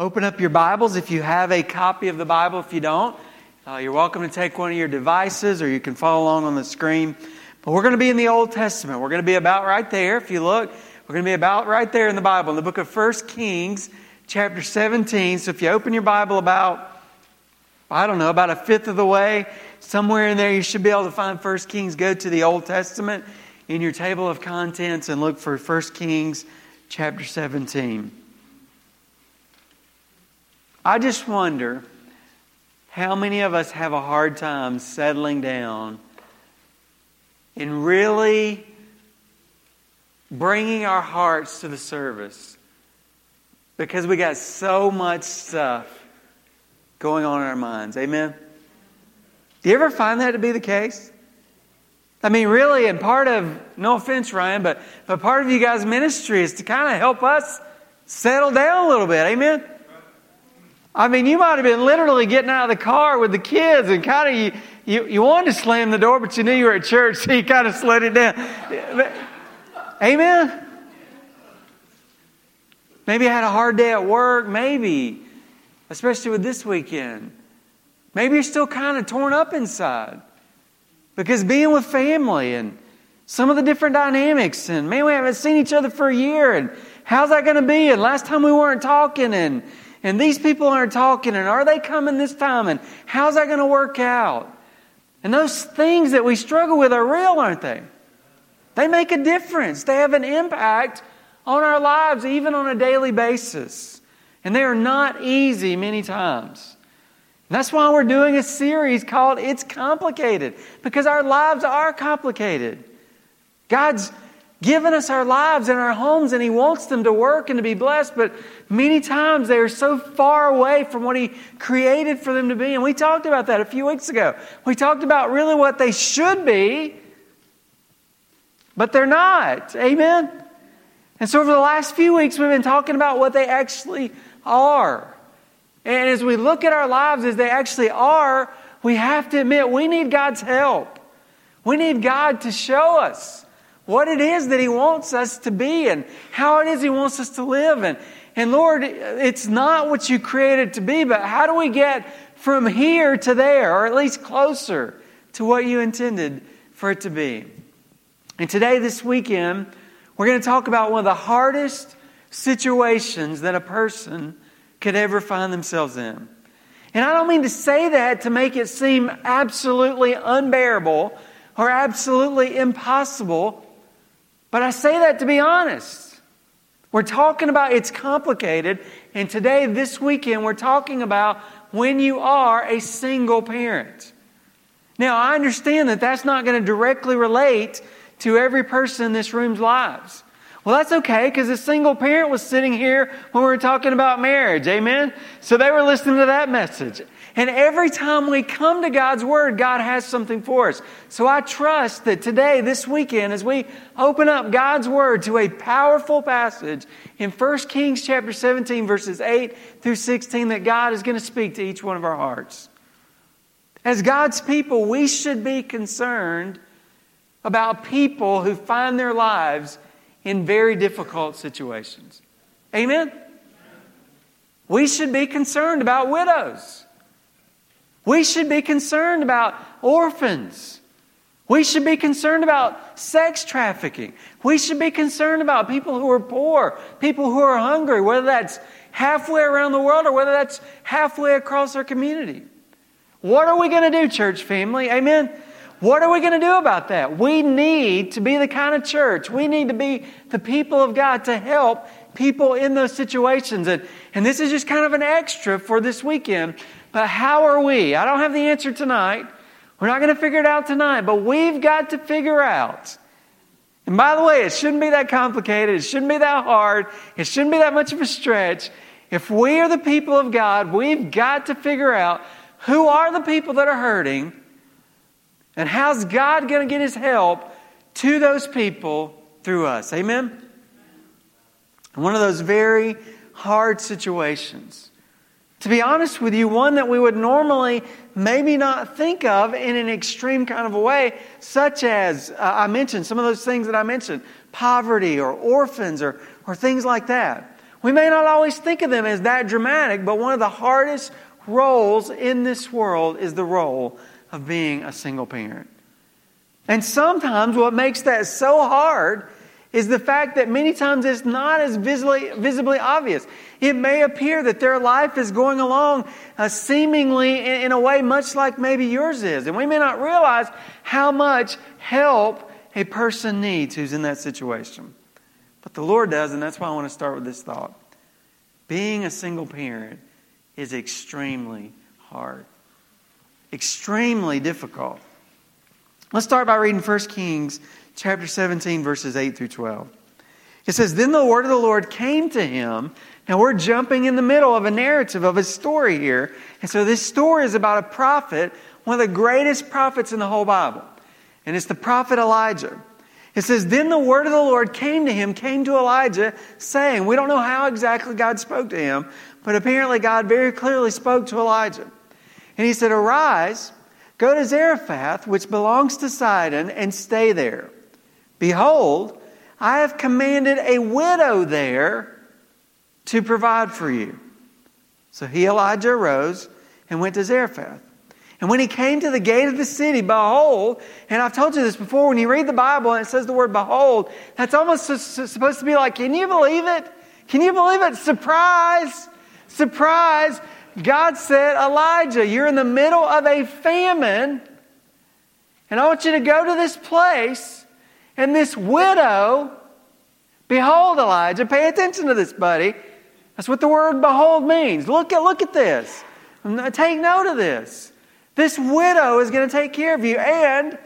open up your Bibles if you have a copy of the Bible. If you don't, uh, you're welcome to take one of your devices or you can follow along on the screen. But we're going to be in the Old Testament. We're going to be about right there. If you look, we're going to be about right there in the Bible, in the book of 1 Kings, chapter 17. So if you open your Bible about, I don't know, about a fifth of the way, somewhere in there you should be able to find 1 Kings. Go to the Old Testament in your table of contents and look for 1 Kings chapter 17. I just wonder how many of us have a hard time settling down and really bringing our hearts to the service because we got so much stuff going on in our minds. Amen? Do you ever find that to be the case? I mean, really, and part of, no offense, Ryan, but, but part of you guys' ministry is to kind of help us settle down a little bit. Amen? I mean, you might have been literally getting out of the car with the kids and kind of you, you, you wanted to slam the door, but you knew you were at church, so you kind of slid it down. Amen? Maybe you had a hard day at work, maybe, especially with this weekend. Maybe you're still kind of torn up inside because being with family and some of the different dynamics, and man, we haven't seen each other for a year, and how's that going to be? And last time we weren't talking, and and these people aren't talking, and are they coming this time? And how's that going to work out? And those things that we struggle with are real, aren't they? They make a difference. They have an impact on our lives, even on a daily basis. And they are not easy many times. And that's why we're doing a series called It's Complicated, because our lives are complicated. God's given us our lives and our homes, and He wants them to work and to be blessed, but many times they are so far away from what He created for them to be. And we talked about that a few weeks ago. We talked about really what they should be, but they're not. Amen? And so, over the last few weeks, we've been talking about what they actually are. And as we look at our lives as they actually are, we have to admit we need God's help. We need God to show us what it is that He wants us to be and how it is He wants us to live. And, and Lord, it's not what you created to be, but how do we get from here to there, or at least closer to what you intended for it to be? And today, this weekend, we're going to talk about one of the hardest situations that a person could ever find themselves in. And I don't mean to say that to make it seem absolutely unbearable or absolutely impossible. But I say that to be honest. We're talking about it's complicated, and today, this weekend, we're talking about when you are a single parent. Now, I understand that that's not going to directly relate to every person in this room's lives. Well, that's okay because a single parent was sitting here when we were talking about marriage. Amen? So they were listening to that message. And every time we come to God's Word, God has something for us. So I trust that today, this weekend, as we open up God's Word to a powerful passage in 1 Kings chapter 17, verses 8 through 16, that God is going to speak to each one of our hearts. As God's people, we should be concerned about people who find their lives in very difficult situations. Amen? We should be concerned about widows. We should be concerned about orphans. We should be concerned about sex trafficking. We should be concerned about people who are poor, people who are hungry, whether that's halfway around the world or whether that's halfway across our community. What are we going to do, church family? Amen. What are we going to do about that? We need to be the kind of church, we need to be the people of God to help people in those situations. And, and this is just kind of an extra for this weekend. But how are we? I don't have the answer tonight. We're not going to figure it out tonight, but we've got to figure out. And by the way, it shouldn't be that complicated. It shouldn't be that hard. It shouldn't be that much of a stretch. If we are the people of God, we've got to figure out who are the people that are hurting and how's God going to get his help to those people through us. Amen? One of those very hard situations to be honest with you, one that we would normally maybe not think of in an extreme kind of a way, such as uh, I mentioned some of those things that I mentioned poverty or orphans or, or things like that. We may not always think of them as that dramatic, but one of the hardest roles in this world is the role of being a single parent. And sometimes what makes that so hard is the fact that many times it's not as visibly, visibly obvious. It may appear that their life is going along uh, seemingly in, in, a way much like maybe yours is. And we may not realize how much help a person needs who's in that situation. But the Lord does, and that's why I want to start with this thought. Being a single parent is extremely hard, extremely difficult. Let's start by reading 1 Kings chapter 17, verses 8 through 12. It says, Then the word of the Lord came to him. Now we're jumping in the middle of a narrative of a story here. And so this story is about a prophet, one of the greatest prophets in the whole Bible. And it's the prophet Elijah. It says, Then the word of the Lord came to him, came to Elijah, saying, We don't know how exactly God spoke to him, but apparently God very clearly spoke to Elijah. And he said, Arise, go to Zarephath, which belongs to Sidon, and stay there. Behold, I have commanded a widow there to provide for you. So he, Elijah, arose and went to Zarephath. And when he came to the gate of the city, behold, and I've told you this before, when you read the Bible and it says the word behold, that's almost supposed to be like, can you believe it? Can you believe it? Surprise! Surprise! God said, Elijah, you're in the middle of a famine, and I want you to go to this place and this widow, behold, Elijah, pay attention to this, buddy. That's what the word behold means. Look at, look at this. Take note of this. This widow is going to take care of you. And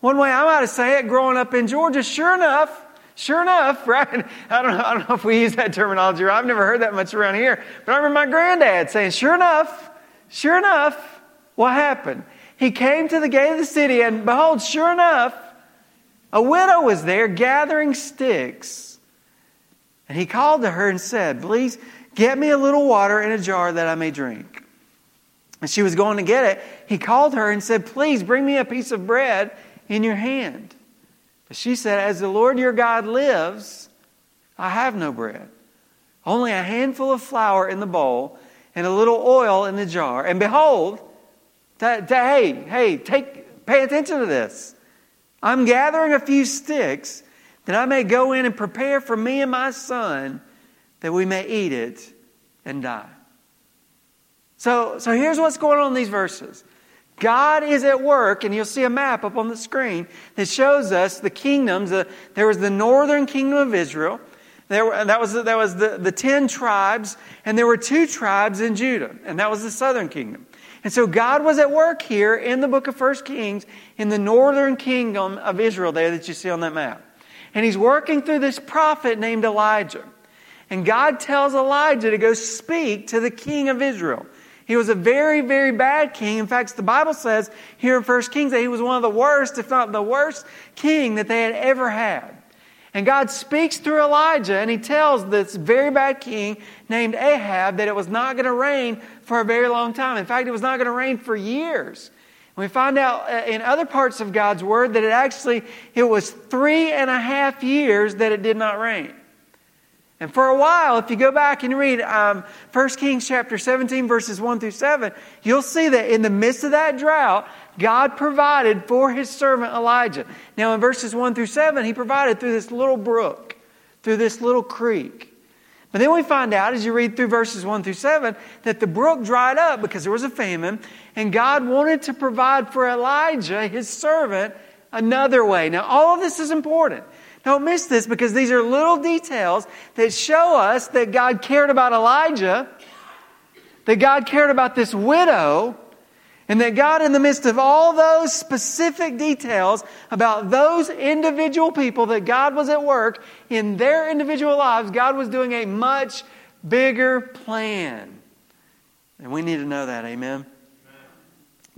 one way I might say it, growing up in Georgia, sure enough, sure enough, right? I don't know, I don't know if we use that terminology. I've never heard that much around here. But I remember my granddad saying, sure enough, sure enough, what happened? He came to the gate of the city, and behold, sure enough, a widow was there gathering sticks. And he called to her and said, Please get me a little water in a jar that I may drink. And she was going to get it. He called her and said, Please bring me a piece of bread in your hand. But she said, As the Lord your God lives, I have no bread. Only a handful of flour in the bowl and a little oil in the jar. And behold, that, that, hey, hey, take, pay attention to this. I'm gathering a few sticks that I may go in and prepare for me and my son that we may eat it and die. So, so here's what's going on in these verses. God is at work, and you'll see a map up on the screen that shows us the kingdoms. Uh, there was the northern kingdom of Israel. There, that was, that was the, the ten tribes, and there were two tribes in Judah, and that was the southern kingdom. And so God was at work here in the book of First Kings in the northern kingdom of Israel there that you see on that map. And he's working through this prophet named Elijah. And God tells Elijah to go speak to the king of Israel. He was a very, very bad king. In fact, the Bible says here in First Kings that he was one of the worst, if not the worst, king that they had ever had. And God speaks through Elijah, and he tells this very bad king named Ahab that it was not going to rain for a very long time. In fact, it was not going to rain for years. And we find out uh, in other parts of God's word that it actually it was three and a half years that it did not rain. And for a while, if you go back and read um, 1 Kings chapter 17, verses 1 through 7, you'll see that in the midst of that drought, God provided for his servant Elijah. Now, in verses 1 through 7, he provided through this little brook, through this little creek. But then we find out, as you read through verses 1 through 7, that the brook dried up because there was a famine, and God wanted to provide for Elijah, his servant, another way. Now, all of this is important. Don't miss this because these are little details that show us that God cared about Elijah, that God cared about this widow, and that God, in the midst of all those specific details about those individual people, that God was at work in their individual lives, God was doing a much bigger plan. And we need to know that, amen?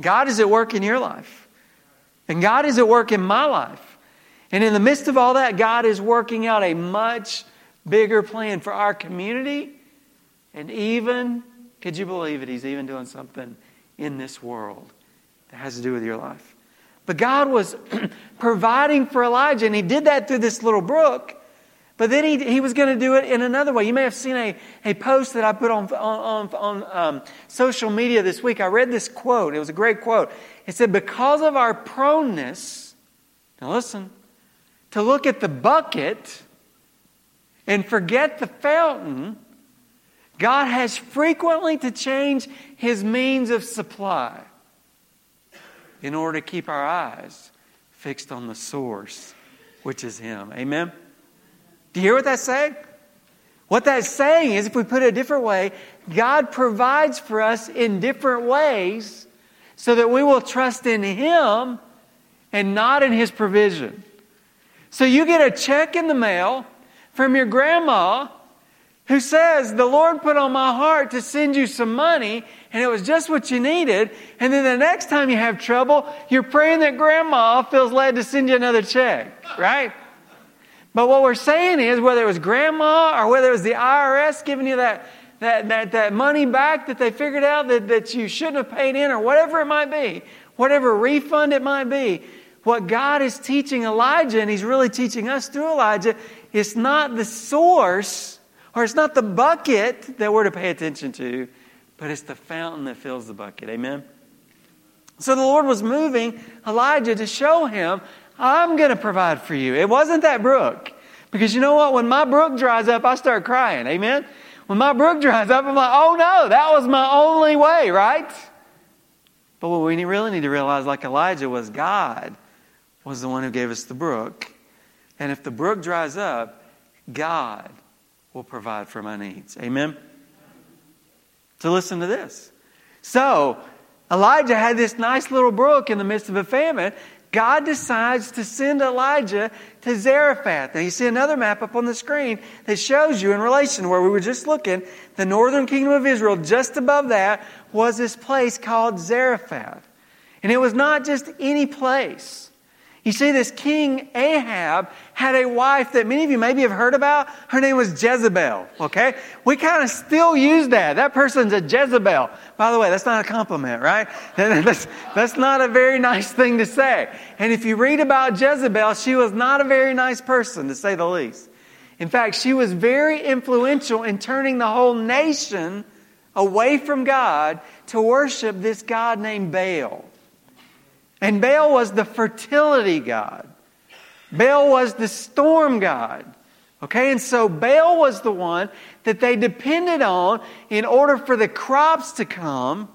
God is at work in your life. And God is at work in my life. And in the midst of all that, God is working out a much bigger plan for our community. And even, could you believe it? He's even doing something in this world that has to do with your life. But God was providing for Elijah, and He did that through this little brook. But then he, he was going to do it in another way. You may have seen a, a post that I put on, on, on, um, social media this week. I read this quote. It was a great quote. It said, Because of our proneness, now listen, to look at the bucket and forget the fountain, God has frequently to change his means of supply in order to keep our eyes fixed on the source, which is him. Amen? Do you hear what that's saying? What that's saying is, if we put it a different way, God provides for us in different ways so that we will trust in Him and not in His provision. So you get a check in the mail from your grandma who says, The Lord put on my heart to send you some money, and it was just what you needed. And then the next time you have trouble, you're praying that grandma feels led to send you another check, right? But what we're saying is, whether it was grandma or whether it was the IRS giving you that, that, that, that money back that they figured out that, that you shouldn't have paid in, or whatever it might be, whatever refund it might be, what God is teaching Elijah, and He's really teaching us through Elijah, it's not the source or it's not the bucket that we're to pay attention to, but it's the fountain that fills the bucket. Amen? So the Lord was moving Elijah to show him I'm going to provide for you. It wasn't that brook. Because you know what? When my brook dries up, I start crying. Amen? When my brook dries up, I'm like, oh no, that was my only way, right? But what we really need to realize, like Elijah, was God was the one who gave us the brook. And if the brook dries up, God will provide for my needs. Amen? So listen to this. So, Elijah had this nice little brook in the midst of a famine, God decides to send Elijah to Zarephath. Now you see another map up on the screen that shows you in relation to where we were just looking, the northern kingdom of Israel, just above that was this place called Zarephath. And it was not just any place. You see, this king Ahab had a wife that many of you maybe have heard about. Her name was Jezebel, okay? We kind of still use that. That person's a Jezebel. By the way, that's not a compliment, right? That's, that's not a very nice thing to say. And if you read about Jezebel, she was not a very nice person, to say the least. In fact, she was very influential in turning the whole nation away from God to worship this God named Baal. And Baal was the fertility god. Baal was the storm god. Okay, and so Baal was the one that they depended on in order for the crops to come,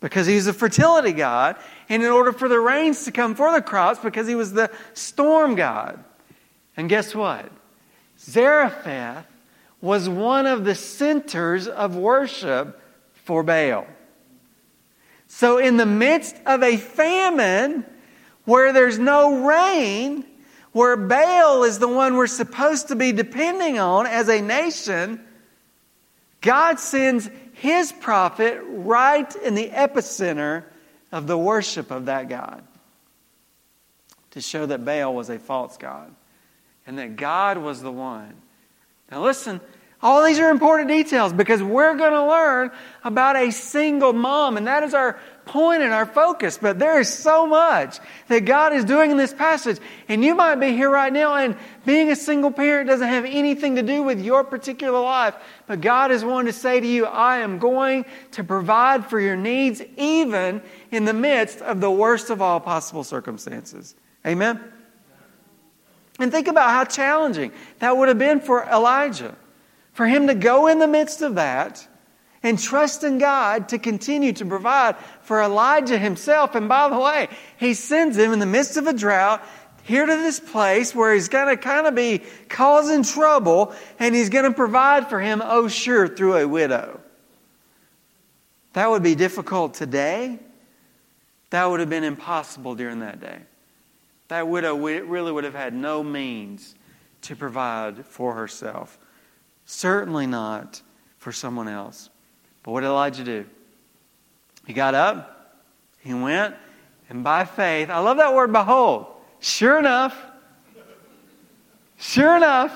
because he's a fertility god, and in order for the rains to come for the crops, because he was the storm god. And guess what? Zarephath was one of the centers of worship for Baal. So, in the midst of a famine where there's no rain, where Baal is the one we're supposed to be depending on as a nation, God sends his prophet right in the epicenter of the worship of that God to show that Baal was a false God and that God was the one. Now, listen, all these are important details because we're going to learn about a single mom, and that is our point and our focus. But there is so much that God is doing in this passage. And you might be here right now, and being a single parent doesn't have anything to do with your particular life. But God is wanting to say to you, I am going to provide for your needs, even in the midst of the worst of all possible circumstances. Amen? And think about how challenging that would have been for Elijah. For him to go in the midst of that and trust in God to continue to provide for Elijah himself. And by the way, he sends him in the midst of a drought here to this place where he's going to kind of be causing trouble and he's going to provide for him, oh, sure, through a widow. That would be difficult today. That would have been impossible during that day. That widow really would have had no means to provide for herself. Certainly not for someone else. But what did Elijah do? He got up, he went, and by faith, I love that word behold. Sure enough, sure enough,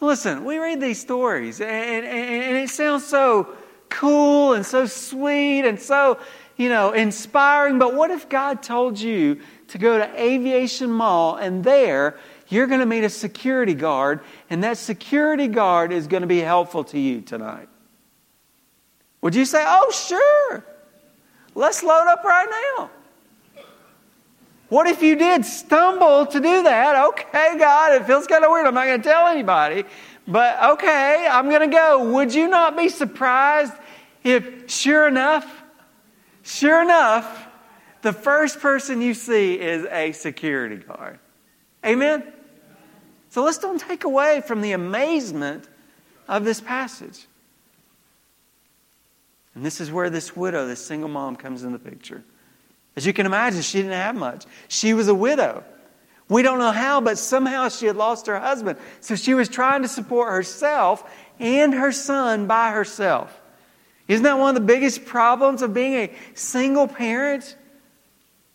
listen, we read these stories and, and, and it sounds so cool and so sweet and so, you know, inspiring. But what if God told you to go to Aviation Mall and there you're going to meet a security guard, and that security guard is going to be helpful to you tonight. Would you say, Oh, sure, let's load up right now? What if you did stumble to do that? Okay, God, it feels kind of weird. I'm not going to tell anybody. But okay, I'm going to go. Would you not be surprised if, sure enough, sure enough, the first person you see is a security guard? Amen? So let's don't take away from the amazement of this passage. And this is where this widow, this single mom, comes in the picture. As you can imagine, she didn't have much. She was a widow. We don't know how, but somehow she had lost her husband. So she was trying to support herself and her son by herself. Isn't that one of the biggest problems of being a single parent?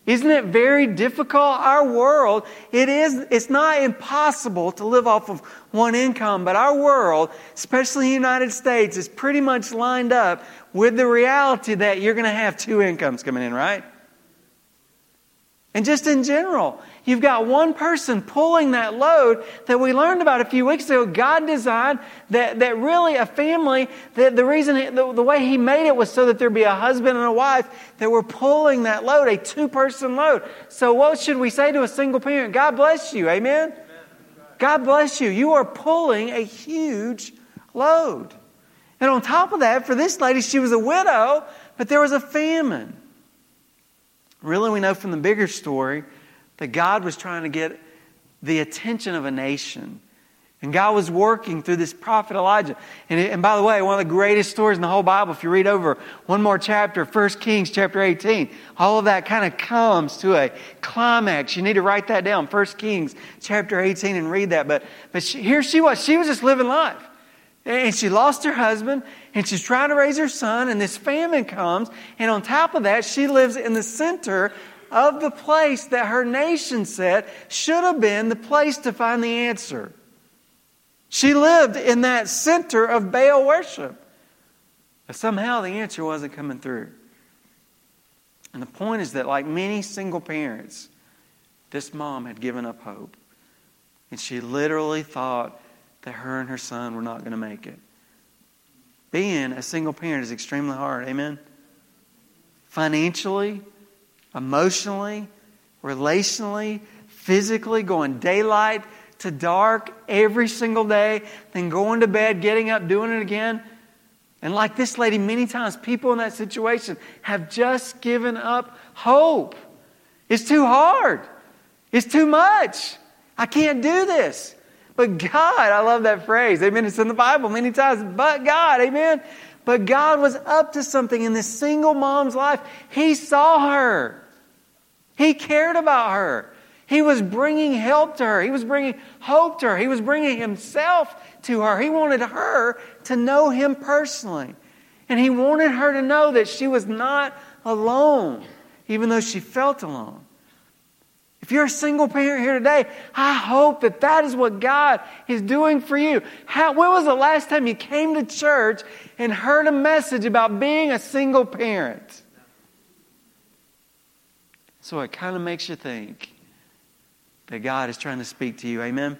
Isn't it very difficult? Our world, it is, it's not impossible to live off of one income, but our world, especially the United States, is pretty much lined up with the reality that you're going to have two incomes coming in, right? And just in general, you've got one person pulling that load that we learned about a few weeks ago. God designed that, that really a family, that the reason, the, the way He made it was so that there'd be a husband and a wife that were pulling that load, a two person load. So, what should we say to a single parent? God bless you. Amen? God bless you. You are pulling a huge load. And on top of that, for this lady, she was a widow, but there was a famine. Really, we know from the bigger story that God was trying to get the attention of a nation. And God was working through this prophet Elijah. And, it, and by the way, one of the greatest stories in the whole Bible, if you read over one more chapter, 1 Kings chapter 18, all of that kind of comes to a climax. You need to write that down, 1 Kings chapter 18, and read that. But, but she, here she was. She was just living life. And she lost her husband, and she's trying to raise her son, and this famine comes. And on top of that, she lives in the center of the place that her nation said should have been the place to find the answer. She lived in that center of Baal worship. But somehow the answer wasn't coming through. And the point is that, like many single parents, this mom had given up hope. And she literally thought, that her and her son were not going to make it. Being a single parent is extremely hard. Amen? Financially, emotionally, relationally, physically, going daylight to dark every single day, then going to bed, getting up, doing it again. And like this lady, many times people in that situation have just given up hope. It's too hard. It's too much. I can't do this. But God, I love that phrase. Amen. It's in the Bible many times. But God, amen. But God was up to something in this single mom's life. He saw her. He cared about her. He was bringing help to her. He was bringing hope to her. He was bringing himself to her. He wanted her to know him personally. And he wanted her to know that she was not alone, even though she felt alone. If you're a single parent here today, I hope that that is what God is doing for you. How, when was the last time you came to church and heard a message about being a single parent? So it kind of makes you think that God is trying to speak to you. Amen?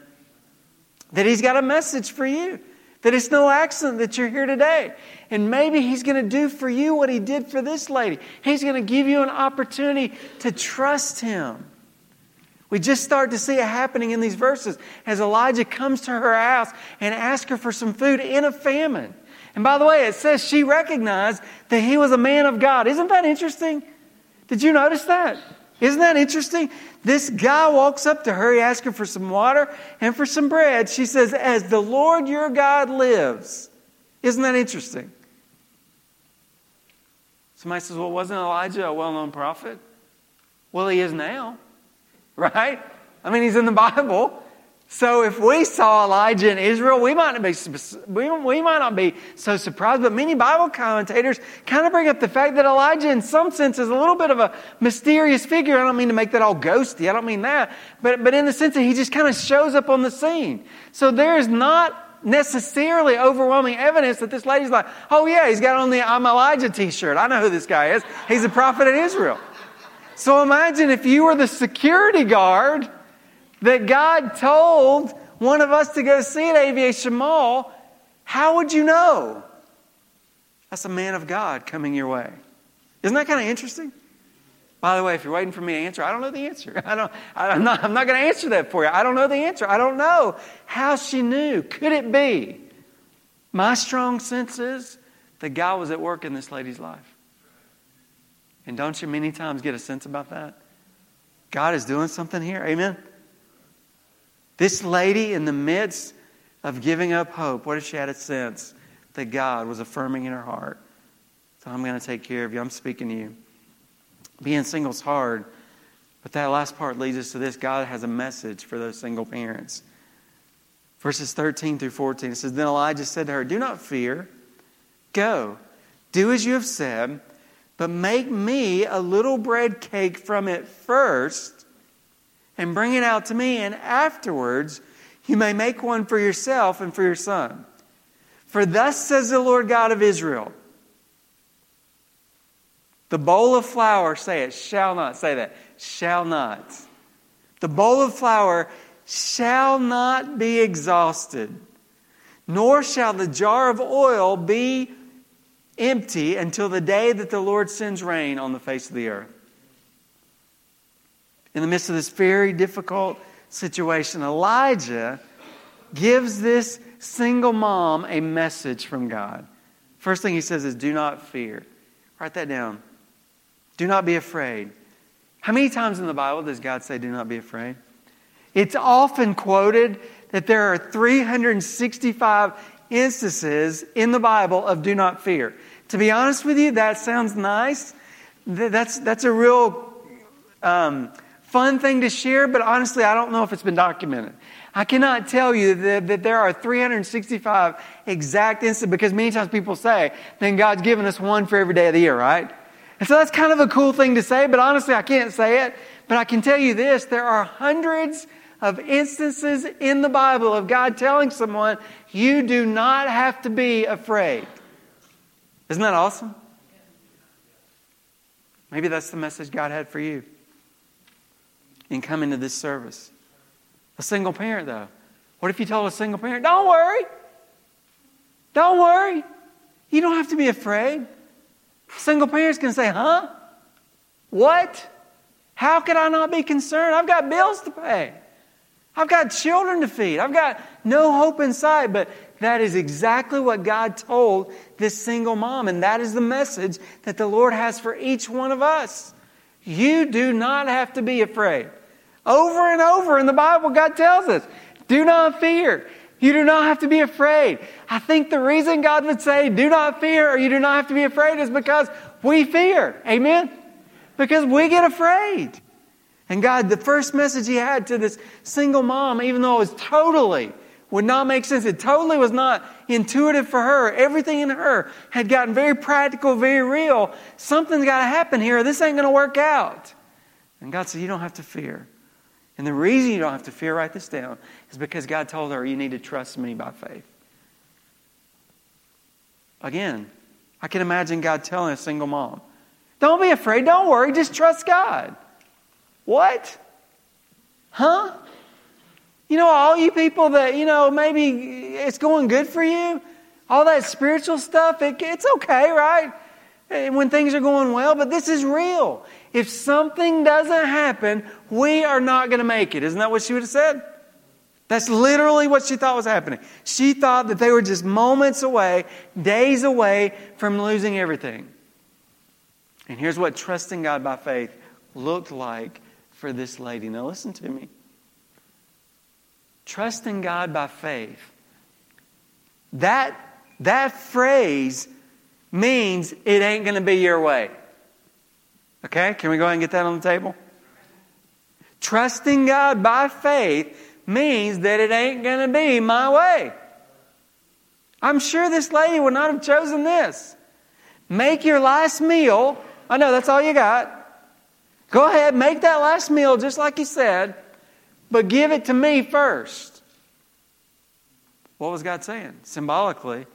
That He's got a message for you. That it's no accident that you're here today. And maybe He's going to do for you what He did for this lady. He's going to give you an opportunity to trust Him. We just start to see it happening in these verses as Elijah comes to her house and asks her for some food in a famine. And by the way, it says she recognized that he was a man of God. Isn't that interesting? Did you notice that? Isn't that interesting? This guy walks up to her, he asks her for some water and for some bread. She says, As the Lord your God lives. Isn't that interesting? Somebody says, Well, wasn't Elijah a well known prophet? Well, he is now right? I mean, he's in the Bible. So if we saw Elijah in Israel, we might not be we, might not be so surprised. But many Bible commentators kind of bring up the fact that Elijah, in some sense, is a little bit of a mysterious figure. I don't mean to make that all ghosty. I don't mean that. But but in the sense that he just kind of shows up on the scene. So there is not necessarily overwhelming evidence that this lady's like, oh yeah, he's got on the I'm Elijah T-shirt. I know who this guy is. He's a prophet in Israel. So imagine if you were the security guard that God told one of us to go see at Aviation Mall, how would you know? That's a man of God coming your way. Isn't that kind of interesting? By the way, if you're waiting for me to answer, I don't know the answer. I don't, I'm not, I'm not going to answer that for you. I don't know the answer. I don't know how she knew. Could it be? My strong sense is that God was at work in this lady's life. And don't you many times get a sense about that? God is doing something here. Amen? This lady, in the midst of giving up hope, what if she had a sense that God was affirming in her heart? So I'm going to take care of you. I'm speaking to you. Being single is hard, but that last part leads us to this God has a message for those single parents. Verses 13 through 14, it says, Then Elijah said to her, Do not fear. Go, do as you have said, but make me a little bread cake from it first, and bring it out to me, and afterwards you may make one for yourself and for your son. For thus says the Lord God of Israel the bowl of flour, say it, shall not, say that, shall not. The bowl of flour shall not be exhausted, nor shall the jar of oil be empty until the day that the Lord sends rain on the face of the earth. In the midst of this very difficult situation, Elijah gives this single mom a message from God. First thing he says is, Do not fear. Write that down. Do not be afraid. How many times in the Bible does God say, Do not be afraid? It's often quoted that there are 365 instances in the Bible of do not fear. To be honest with you, that sounds nice. That's, that's a real um, fun thing to share, but honestly, I don't know if it's been documented. I cannot tell you that, that there are 365 exact instances because many times people say, then God's given us one for every day of the year, right? And so that's kind of a cool thing to say, but honestly, I can't say it. But I can tell you this there are hundreds of instances in the Bible of God telling someone, you do not have to be afraid. Isn't that awesome? Maybe that's the message God had for you in coming to this service. A single parent, though. What if you told a single parent, don't worry? Don't worry. You don't have to be afraid. Single parents can say, huh? What? How could I not be concerned? I've got bills to pay. I've got children to feed. I've got no hope inside. But that is exactly what God told this single mom. And that is the message that the Lord has for each one of us. You do not have to be afraid. Over and over in the Bible, God tells us, do not fear. You do not have to be afraid. I think the reason God would say, do not fear or you do not have to be afraid is because we fear. Amen? Because we get afraid. And God, the first message He had to this single mom, even though it was totally, would not make sense, it totally was not intuitive for her. Everything in her had gotten very practical, very real. Something's got to happen here. This ain't going to work out. And God said, You don't have to fear. And the reason you don't have to fear, write this down, is because God told her, You need to trust me by faith. Again, I can imagine God telling a single mom, Don't be afraid, don't worry, just trust God. What? Huh? You know, all you people that, you know, maybe it's going good for you, all that spiritual stuff, it, it's okay, right? When things are going well, but this is real. If something doesn't happen, we are not going to make it. Isn't that what she would have said? That's literally what she thought was happening. She thought that they were just moments away, days away from losing everything. And here's what trusting God by faith looked like for this lady. Now, listen to me. Trusting God by faith, that, that phrase means it ain't going to be your way. Okay? Can we go ahead and get that on the table? Trusting God by faith means that it ain't going to be my way. I'm sure this lady would not have chosen this. Make your last meal. I know that's all you got. Go ahead, make that last meal just like you said, but give it to me first. What was God saying? Symbolically,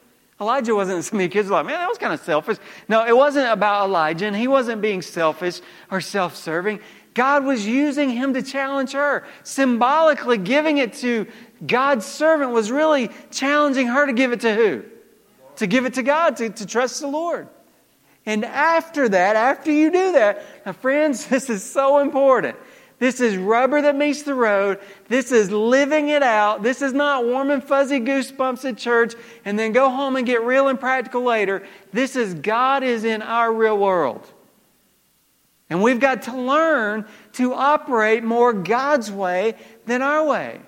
Elijah wasn't, of you kids were like, man, that was kind of selfish. No, it wasn't about Elijah, and he wasn't being selfish or self serving. God was using him to challenge her. Symbolically, giving it to God's servant was really challenging her to give it to who? To give it to God, to, to trust the Lord. And after that, after you do that, now friends, this is so important. This is rubber that meets the road. This is living it out. This is not warm and fuzzy goosebumps at church and then go home and get real and practical later. This is God is in our real world. And we've got to learn to operate more God's way than our way.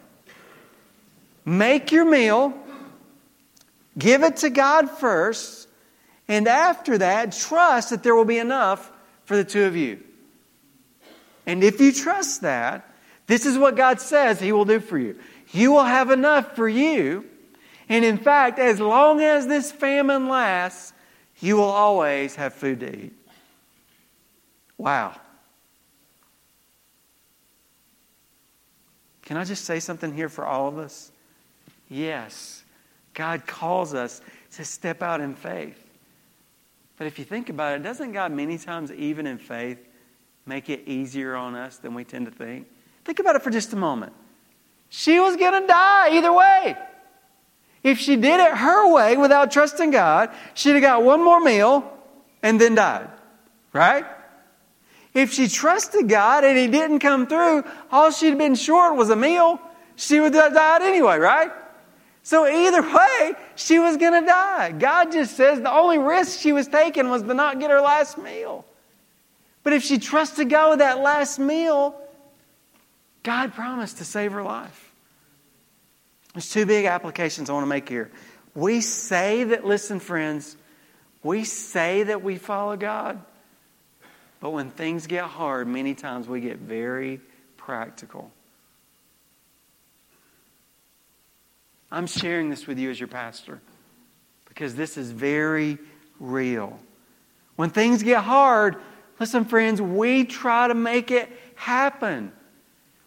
Make your meal, give it to God first, and after that, trust that there will be enough for the two of you. And if you trust that, this is what God says He will do for you. You will have enough for you. And in fact, as long as this famine lasts, you will always have food to eat. Wow. Can I just say something here for all of us? Yes, God calls us to step out in faith. But if you think about it, doesn't God many times, even in faith, make it easier on us than we tend to think? Think about it for just a moment. She was going to die either way. If she did it her way without trusting God, she'd have got one more meal and then died. Right? If she trusted God and He didn't come through, all she'd been short was a meal. She would have died anyway, right? So either way, she was going to die. God just says the only risk she was taking was to not get her last meal. But if she trusted God with that last meal, God promised to save her life. There's two big applications I want to make here. We say that, listen, friends, we say that we follow God, but when things get hard, many times we get very practical. I'm sharing this with you as your pastor because this is very real. When things get hard, listen, friends, we try to make it happen.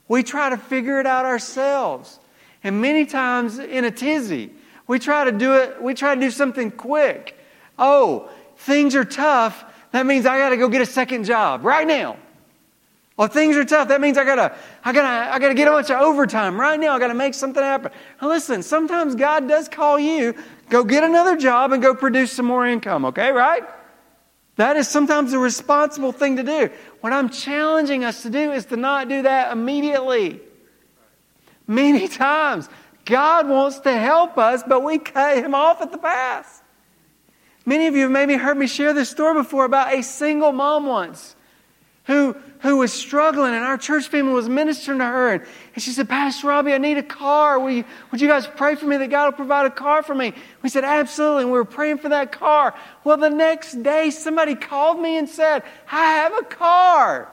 We try to figure it out ourselves. And many times in a tizzy, we try to do it, we try to do something quick. Oh, things are tough. That means I got to go get a second job right now. Well, things are tough. That means I gotta, I gotta, I gotta get a bunch of overtime right now. I gotta make something happen. Now listen, sometimes God does call you, go get another job and go produce some more income, okay, right? That is sometimes a responsible thing to do. What I'm challenging us to do is to not do that immediately. Many times, God wants to help us, but we cut Him off at the pass. Many of you have maybe heard me share this story before about a single mom once who who was struggling, and our church family was ministering to her. And, and she said, Pastor Robbie, I need a car. Will you, would you guys pray for me that God will provide a car for me? We said, Absolutely. And we were praying for that car. Well, the next day, somebody called me and said, I have a car,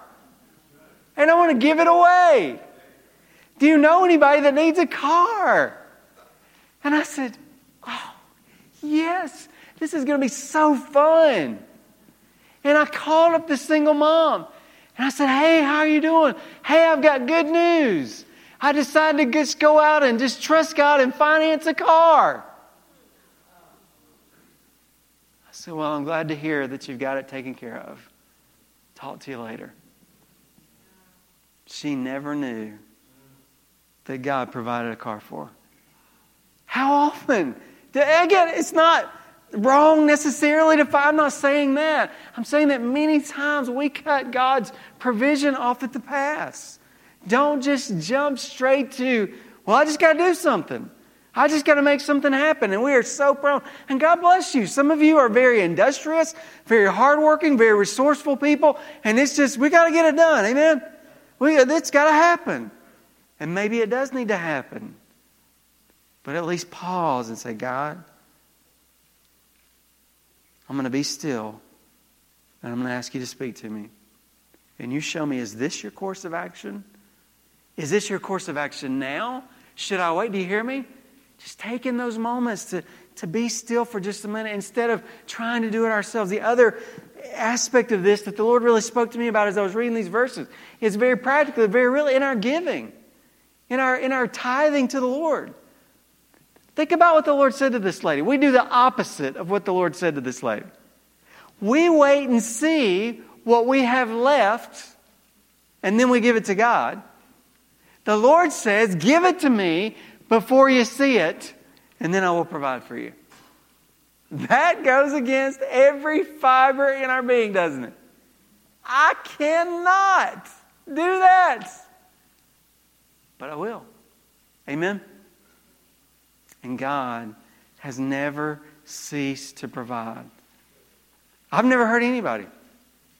and I want to give it away. Do you know anybody that needs a car? And I said, Oh, yes, this is going to be so fun. And I called up the single mom. And I said, Hey, how are you doing? Hey, I've got good news. I decided to just go out and just trust God and finance a car. I said, Well, I'm glad to hear that you've got it taken care of. Talk to you later. She never knew that God provided a car for her. How often? Again, it's not wrong necessarily to find. I'm not saying that. I'm saying that many times we cut God's provision off at the pass. Don't just jump straight to, well, I just got to do something. I just got to make something happen. And we are so prone. And God bless you. Some of you are very industrious, very hardworking, very resourceful people. And it's just, we got to get it done. Amen? We, it's got to happen. And maybe it does need to happen. But at least pause and say, God, I'm going to be still and I'm going to ask you to speak to me. And you show me, is this your course of action? Is this your course of action now? Should I wait? Do you hear me? Just taking those moments to, to be still for just a minute instead of trying to do it ourselves. The other aspect of this that the Lord really spoke to me about as I was reading these verses is very practical, very real in our giving, in our, in our tithing to the Lord. Think about what the Lord said to this lady. We do the opposite of what the Lord said to this lady. We wait and see what we have left and then we give it to God. The Lord says, Give it to me before you see it, and then I will provide for you. That goes against every fiber in our being, doesn't it? I cannot do that. But I will. Amen? And God has never ceased to provide. I've never heard anybody.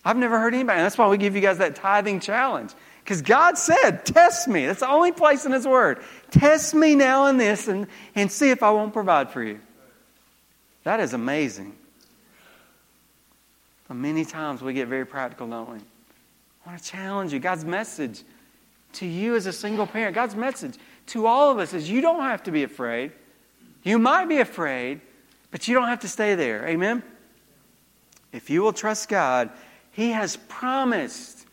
I've never heard anybody. And that's why we give you guys that tithing challenge. Because God said, Test me. That's the only place in His Word. Test me now in this and, and see if I won't provide for you. That is amazing. But many times we get very practical, don't we? I want to challenge you. God's message to you as a single parent, God's message to all of us is you don't have to be afraid. You might be afraid, but you don't have to stay there. Amen? If you will trust God, He has promised.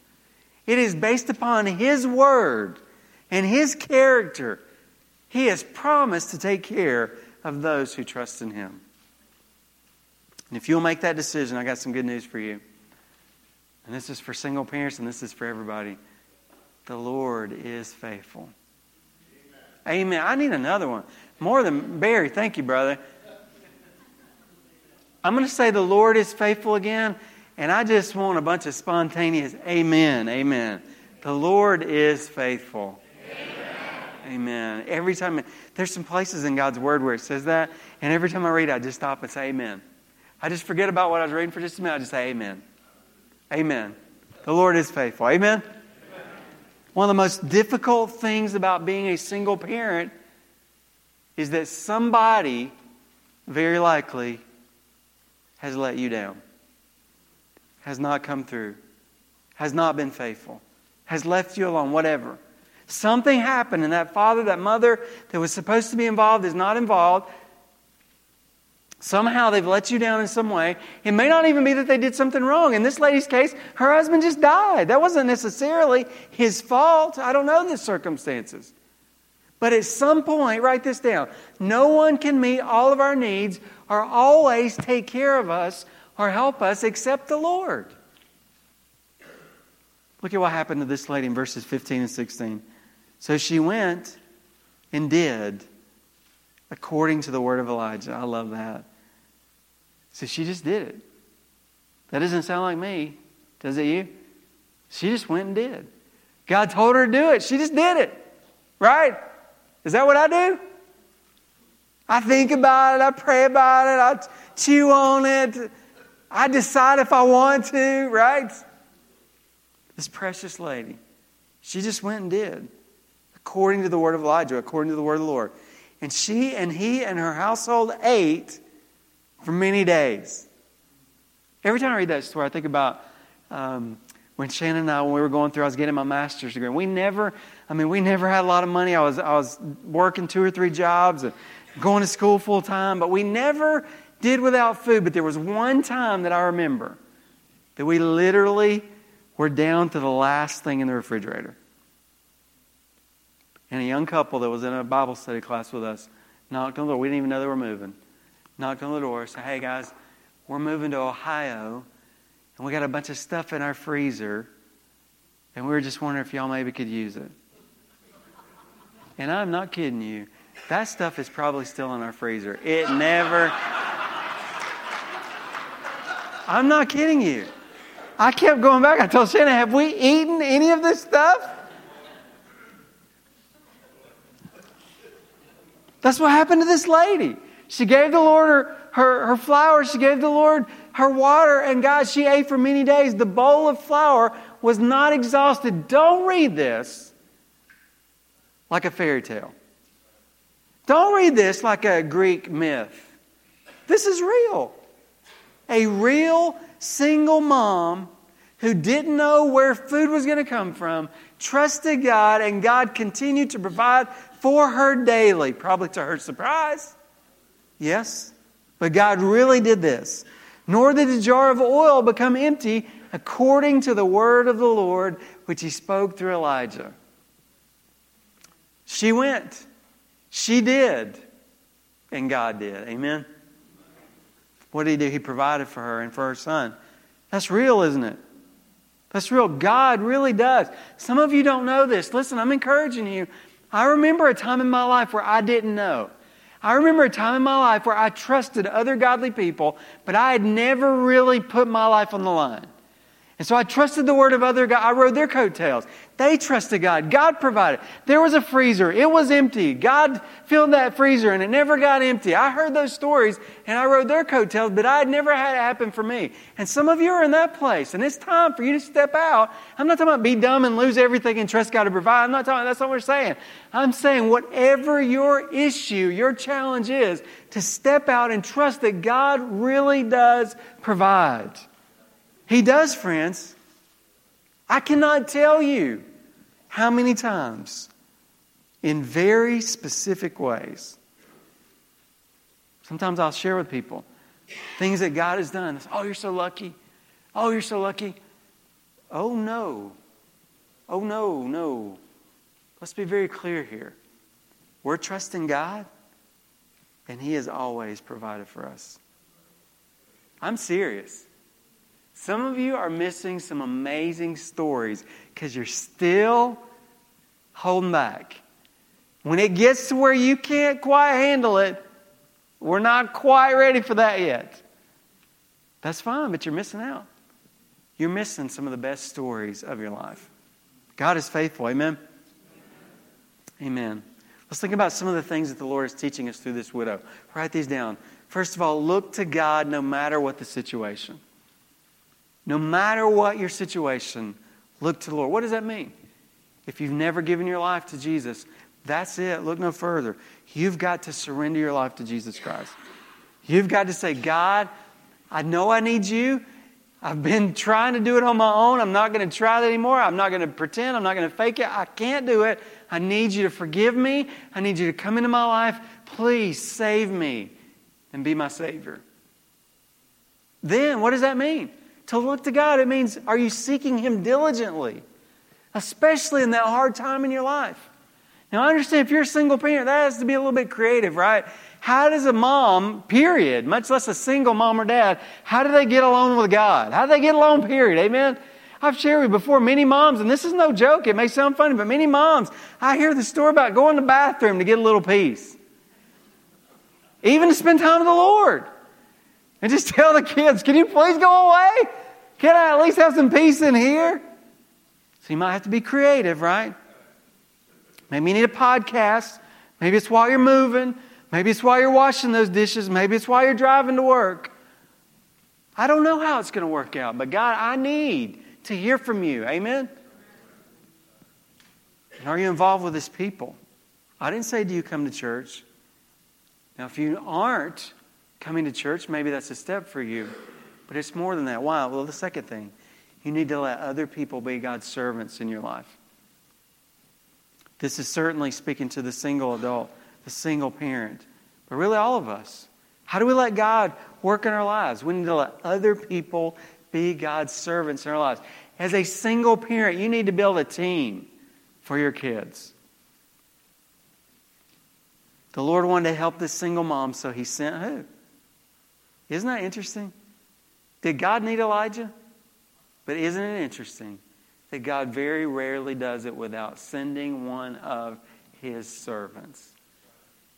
It is based upon His word and His character. He has promised to take care of those who trust in Him. And if you'll make that decision, I got some good news for you. And this is for single parents and this is for everybody. The Lord is faithful. Amen. Amen. I need another one. More than Barry. Thank you, brother. I'm going to say the Lord is faithful again, and I just want a bunch of spontaneous amen. Amen. The Lord is faithful. Amen. amen. Every time, there's some places in God's Word where it says that, and every time I read it, I just stop and say amen. I just forget about what I was reading for just a minute. I just say amen. Amen. The Lord is faithful. Amen. One of the most difficult things about being a single parent is that somebody, very likely, has let you down, has not come through, has not been faithful, has left you alone, whatever. Something happened, and that father, that mother that was supposed to be involved is not involved. Somehow they've let you down in some way. It may not even be that they did something wrong. In this lady's case, her husband just died. That wasn't necessarily his fault. I don't know the circumstances. But at some point, write this down no one can meet all of our needs or always take care of us or help us except the Lord. Look at what happened to this lady in verses 15 and 16. So she went and did according to the word of Elijah. I love that. So she just did it. That doesn't sound like me, does it you? She just went and did. God told her to do it. She just did it. Right? Is that what I do? I think about it, I pray about it, I chew on it, I decide if I want to, right? This precious lady, she just went and did according to the word of Elijah, according to the word of the Lord. And she and he and her household ate for many days. Every time I read that story, I think about um, when Shannon and I, when we were going through, I was getting my master's degree. We never, I mean, we never had a lot of money. I was, I was working two or three jobs and going to school full time, but we never did without food. But there was one time that I remember that we literally were down to the last thing in the refrigerator. And a young couple that was in a Bible study class with us knocked on the door. We didn't even know they were moving. Knocked on the door, said, Hey guys, we're moving to Ohio, and we got a bunch of stuff in our freezer, and we were just wondering if y'all maybe could use it. And I'm not kidding you. That stuff is probably still in our freezer. It never. I'm not kidding you. I kept going back. I told Shannon, have we eaten any of this stuff? That's what happened to this lady. She gave the Lord her, her, her flour, she gave the Lord her water, and God, she ate for many days. The bowl of flour was not exhausted. Don't read this like a fairy tale. Don't read this like a Greek myth. This is real. A real single mom who didn't know where food was going to come from, trusted God, and God continued to provide for her daily, probably to her surprise. Yes, but God really did this. Nor did the jar of oil become empty according to the word of the Lord which he spoke through Elijah. She went. She did. And God did. Amen? What did he do? He provided for her and for her son. That's real, isn't it? That's real. God really does. Some of you don't know this. Listen, I'm encouraging you. I remember a time in my life where I didn't know. I remember a time in my life where I trusted other godly people, but I had never really put my life on the line. And so I trusted the word of other God. I rode their coattails. They trusted God. God provided. There was a freezer. It was empty. God filled that freezer and it never got empty. I heard those stories and I rode their coattails, but I had never had it happen for me. And some of you are in that place and it's time for you to step out. I'm not talking about be dumb and lose everything and trust God to provide. I'm not talking, that's not what we're saying. I'm saying whatever your issue, your challenge is, to step out and trust that God really does provide. He does, friends. I cannot tell you how many times in very specific ways. Sometimes I'll share with people things that God has done. Oh, you're so lucky. Oh, you're so lucky. Oh, no. Oh, no, no. Let's be very clear here. We're trusting God, and He has always provided for us. I'm serious. Some of you are missing some amazing stories because you're still holding back. When it gets to where you can't quite handle it, we're not quite ready for that yet. That's fine, but you're missing out. You're missing some of the best stories of your life. God is faithful. Amen? Amen. Let's think about some of the things that the Lord is teaching us through this widow. Write these down. First of all, look to God no matter what the situation. No matter what your situation, look to the Lord. What does that mean? If you've never given your life to Jesus, that's it. Look no further. You've got to surrender your life to Jesus Christ. You've got to say, God, I know I need you. I've been trying to do it on my own. I'm not going to try that anymore. I'm not going to pretend. I'm not going to fake it. I can't do it. I need you to forgive me. I need you to come into my life. Please save me and be my Savior. Then, what does that mean? To look to God, it means are you seeking Him diligently? Especially in that hard time in your life. Now, I understand if you're a single parent, that has to be a little bit creative, right? How does a mom, period, much less a single mom or dad, how do they get alone with God? How do they get alone, period? Amen? I've shared with before, many moms, and this is no joke, it may sound funny, but many moms, I hear the story about going to the bathroom to get a little peace. Even to spend time with the Lord. And just tell the kids, can you please go away? Can I at least have some peace in here? So you might have to be creative, right? Maybe you need a podcast. Maybe it's while you're moving. Maybe it's while you're washing those dishes. Maybe it's while you're driving to work. I don't know how it's going to work out, but God, I need to hear from you. Amen? And are you involved with His people? I didn't say, do you come to church? Now, if you aren't, coming to church, maybe that's a step for you. But it's more than that. Why? Well, the second thing, you need to let other people be God's servants in your life. This is certainly speaking to the single adult, the single parent, but really all of us. How do we let God work in our lives? We need to let other people be God's servants in our lives. As a single parent, you need to build a team for your kids. The Lord wanted to help this single mom, so He sent who? Isn't that interesting? Did God need Elijah? But isn't it interesting that God very rarely does it without sending one of his servants?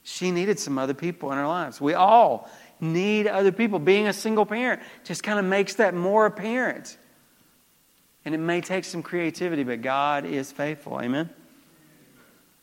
She needed some other people in her lives. We all need other people. Being a single parent just kind of makes that more apparent. And it may take some creativity, but God is faithful. Amen?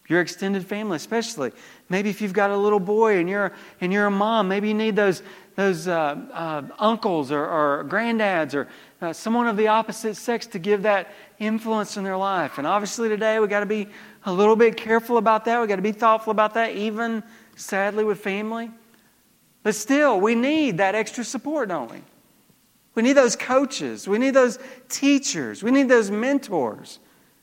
Your extended family, especially. Maybe if you've got a little boy and you're, and you're a mom, maybe you need those, those uh, uh, uncles or, or, granddads or uh, someone of the opposite sex to give that influence in their life. And obviously, today we got to be a little bit careful about that. We got to be thoughtful about that, even sadly with family. But still, we need that extra support, don't we? We need those coaches. We need those teachers. We need those mentors.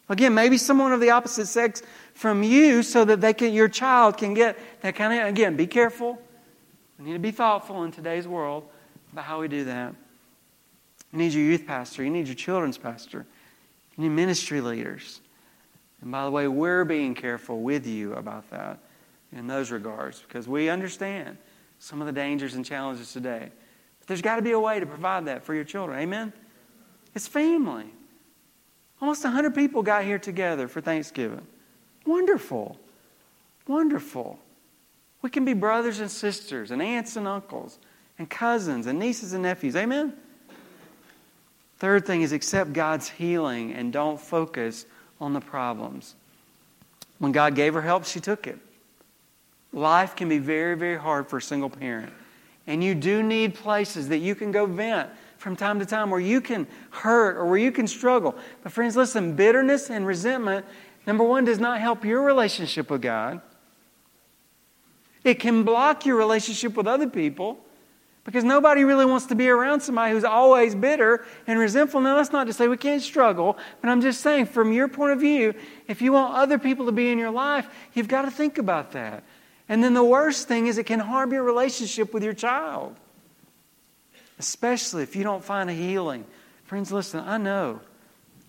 Again, maybe someone of the opposite sex from you so that they can, your child can get that kind of, again, be careful we need to be thoughtful in today's world about how we do that. You need your youth pastor. You need your children's pastor. You need ministry leaders. And by the way, we're being careful with you about that in those regards because we understand some of the dangers and challenges today. But there's got to be a way to provide that for your children. Amen? It's family. Almost 100 people got here together for Thanksgiving. Wonderful. Wonderful. We can be brothers and sisters, and aunts and uncles, and cousins, and nieces and nephews. Amen? Third thing is accept God's healing and don't focus on the problems. When God gave her help, she took it. Life can be very, very hard for a single parent. And you do need places that you can go vent from time to time where you can hurt or where you can struggle. But, friends, listen bitterness and resentment, number one, does not help your relationship with God. It can block your relationship with other people because nobody really wants to be around somebody who's always bitter and resentful. Now, that's not to say we can't struggle, but I'm just saying, from your point of view, if you want other people to be in your life, you've got to think about that. And then the worst thing is it can harm your relationship with your child, especially if you don't find a healing. Friends, listen, I know.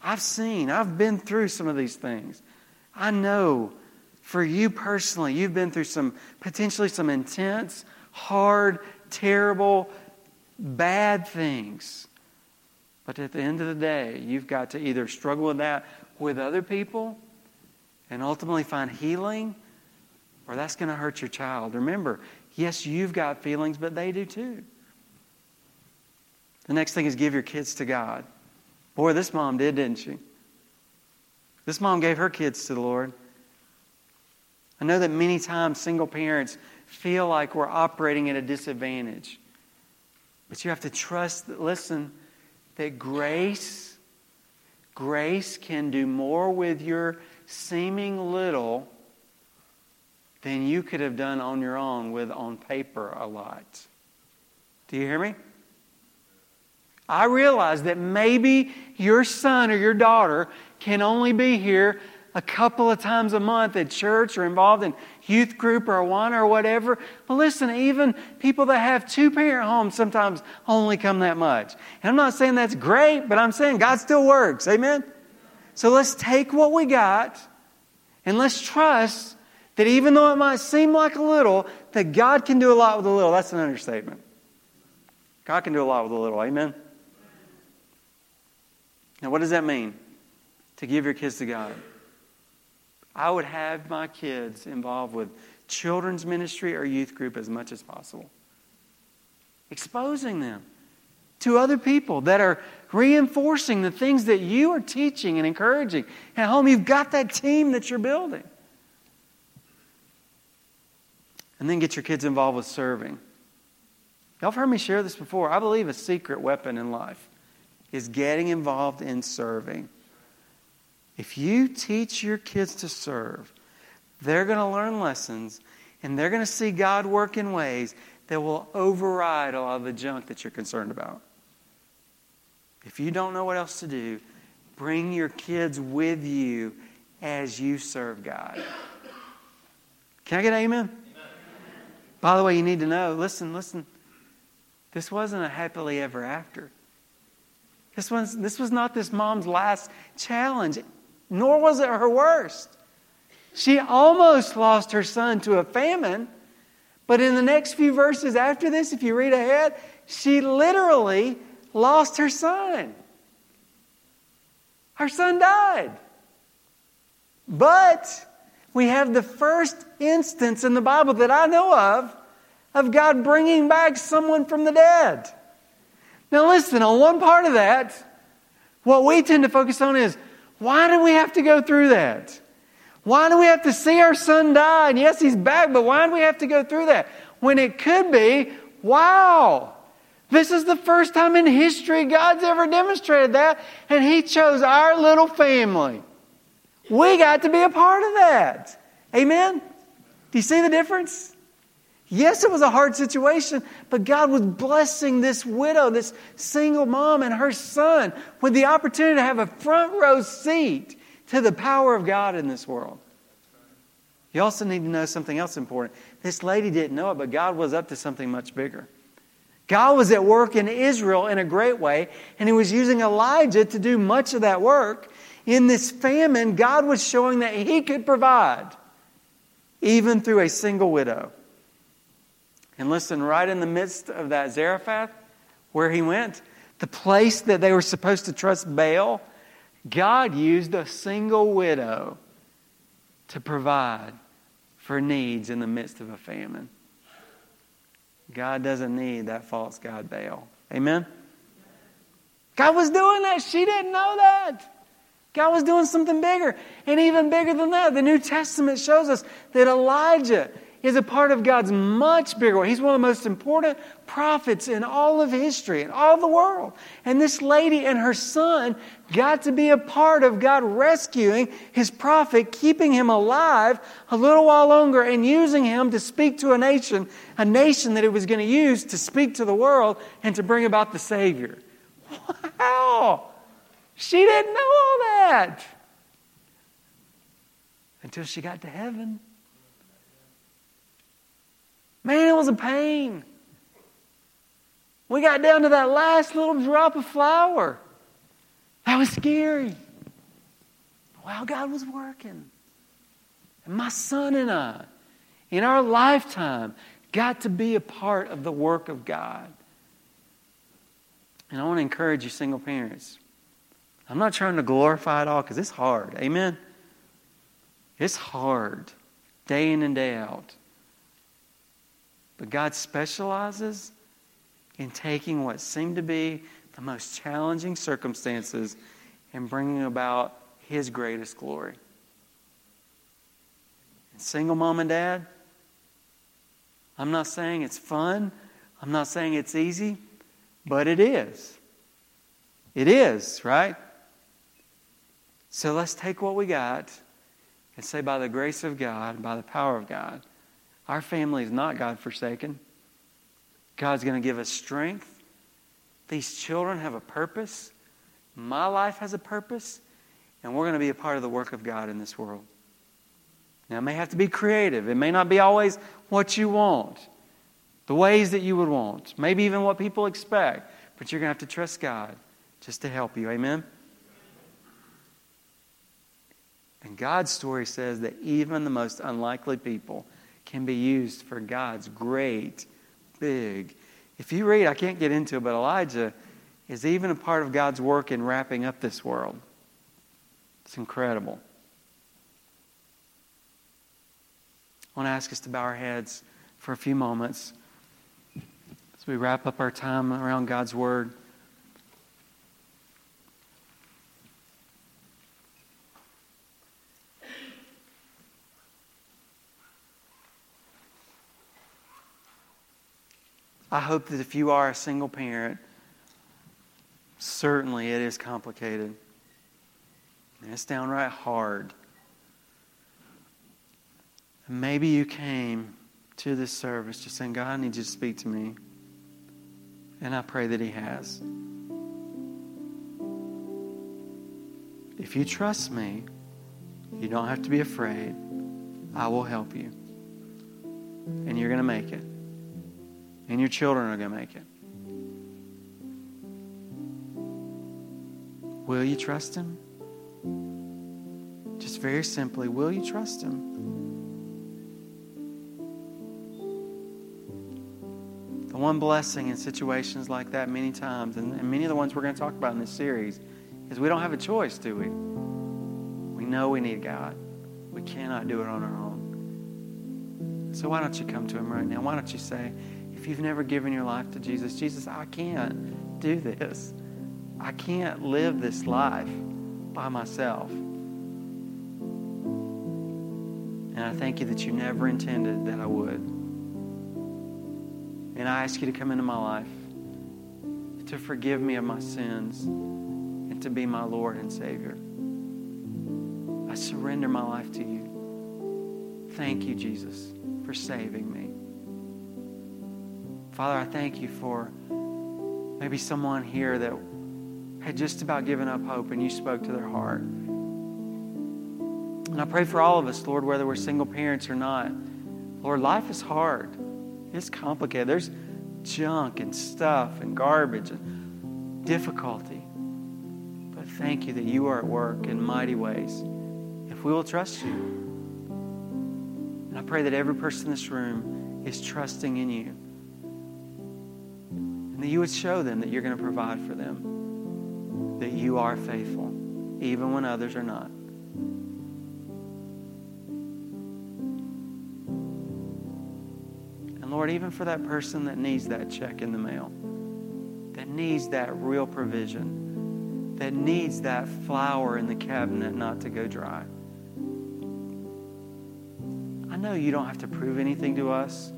I've seen, I've been through some of these things. I know for you personally, you've been through some potentially some intense, hard, terrible, bad things. But at the end of the day, you've got to either struggle with that with other people and ultimately find healing or that's going to hurt your child. Remember, yes, you've got feelings, but they do too. The next thing is give your kids to God. Boy, this mom did, didn't she? This mom gave her kids to the Lord. I know that many times single parents feel like we're operating at a disadvantage. But you have to trust, that, listen, that grace, grace can do more with your seeming little than you could have done on your own with on paper a lot. Do you hear me? I realize that maybe your son or your daughter can only be here a couple of times a month at church or involved in youth group or one or whatever. But listen, even people that have two parent homes sometimes only come that much. And I'm not saying that's great, but I'm saying God still works. Amen? So let's take what we got and let's trust that even though it might seem like a little, that God can do a lot with a little. That's an understatement. God can do a lot with a little. Amen? Now, what does that mean? To give your kids to God. I would have my kids involved with children's ministry or youth group as much as possible. Exposing them to other people that are reinforcing the things that you are teaching and encouraging. At home, you've got that team that you're building. And then get your kids involved with serving. Y'all have heard me share this before. I believe a secret weapon in life is getting involved in serving. If you teach your kids to serve, they're going to learn lessons and they're going to see God work in ways that will override a lot of the junk that you're concerned about. If you don't know what else to do, bring your kids with you as you serve God. Can I get amen? amen? By the way, you need to know listen, listen. This wasn't a happily ever after. This was, this was not this mom's last challenge nor was it her worst. She almost lost her son to a famine, but in the next few verses after this, if you read ahead, she literally lost her son. Her son died. But we have the first instance in the Bible that I know of of God bringing back someone from the dead. Now, listen, on one part of that, what we tend to focus on is why do we have to go through that? Why do we have to see our son die? And yes, he's back, but why do we have to go through that? When it could be, wow, this is the first time in history God's ever demonstrated that, and he chose our little family. We got to be a part of that. Amen? Do you see the difference? Yes, it was a hard situation, but God was blessing this widow, this single mom, and her son with the opportunity to have a front row seat to the power of God in this world. You also need to know something else important. This lady didn't know it, but God was up to something much bigger. God was at work in Israel in a great way, and He was using Elijah to do much of that work. In this famine, God was showing that He could provide, even through a single widow. And listen, right in the midst of that Zarephath, where he went, the place that they were supposed to trust Baal, God used a single widow to provide for needs in the midst of a famine. God doesn't need that false God Baal. Amen? God was doing that. She didn't know that. God was doing something bigger. And even bigger than that, the New Testament shows us that Elijah is a part of God's much bigger work. He's one of the most important prophets in all of history, in all the world. And this lady and her son got to be a part of God rescuing his prophet, keeping him alive a little while longer, and using him to speak to a nation, a nation that it was going to use to speak to the world and to bring about the Savior. Wow! She didn't know all that until she got to heaven. Man, it was a pain. We got down to that last little drop of flour. That was scary. Wow, God was working. And my son and I, in our lifetime, got to be a part of the work of God. And I want to encourage you, single parents. I'm not trying to glorify it all because it's hard. Amen? It's hard, day in and day out. But God specializes in taking what seem to be the most challenging circumstances and bringing about His greatest glory. And single mom and dad, I'm not saying it's fun, I'm not saying it's easy, but it is. It is, right? So let's take what we got and say, by the grace of God, by the power of God, our family is not God forsaken. God's going to give us strength. These children have a purpose. My life has a purpose. And we're going to be a part of the work of God in this world. Now, it may have to be creative. It may not be always what you want, the ways that you would want, maybe even what people expect. But you're going to have to trust God just to help you. Amen? And God's story says that even the most unlikely people can be used for God's great, big. If you read, I can't get into it, but Elijah is even a part of God's work in wrapping up this world. It's incredible. I want to ask us to bow our heads for a few moments as we wrap up our time around God's Word. I hope that if you are a single parent, certainly it is complicated. And it's downright hard. Maybe you came to this service just saying, God, I need you to speak to me. And I pray that He has. If you trust me, you don't have to be afraid. I will help you. And you're going to make it and your children are going to make it. Will you trust Him? Just very simply, will you trust Him? The one blessing in situations like that, many times, and, and many of the ones we're going to talk about in this series, is we don't have a choice, do we? We know we need God. We cannot do it on our own. So why don't you come to Him right now? Why don't you say, if you've never given your life to Jesus, Jesus, I can't do this. I can't live this life by myself. And I thank you that you never intended that I would. And I ask you to come into my life, to forgive me of my sins, and to be my Lord and Savior. I surrender my life to you. Thank you, Jesus, for saving me. Father, I thank you for maybe someone here that had just about given up hope and you spoke to their heart. And I pray for all of us, Lord, whether we're single parents or not. Lord, life is hard. It's complicated. There's junk and stuff and garbage and difficulty. But thank you that you are at work in mighty ways if we will trust you. And I pray that every person in this room is trusting in you that you would show them that you're going to provide for them, that you are faithful. even when others are not. And Lord, even for that person that needs that check in the mail, that needs that real provision, that needs that flour in the cabinet not to go dry. I know you don't have to prove anything to us,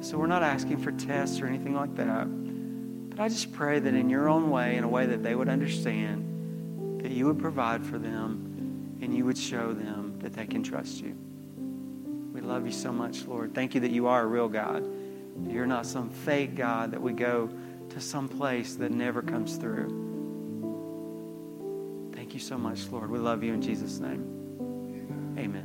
so we're not asking for tests or anything like that. But I just pray that in your own way, in a way that they would understand, that you would provide for them and you would show them that they can trust you. We love you so much, Lord. Thank you that you are a real God. You're not some fake God that we go to some place that never comes through. Thank you so much, Lord. We love you in Jesus' name. Amen.